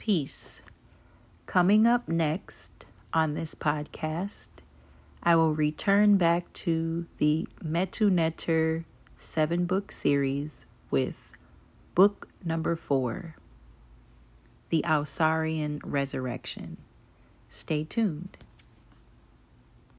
Peace. Coming up next on this podcast, I will return back to the Metu Neter seven book series with book number four The Ausarian Resurrection. Stay tuned.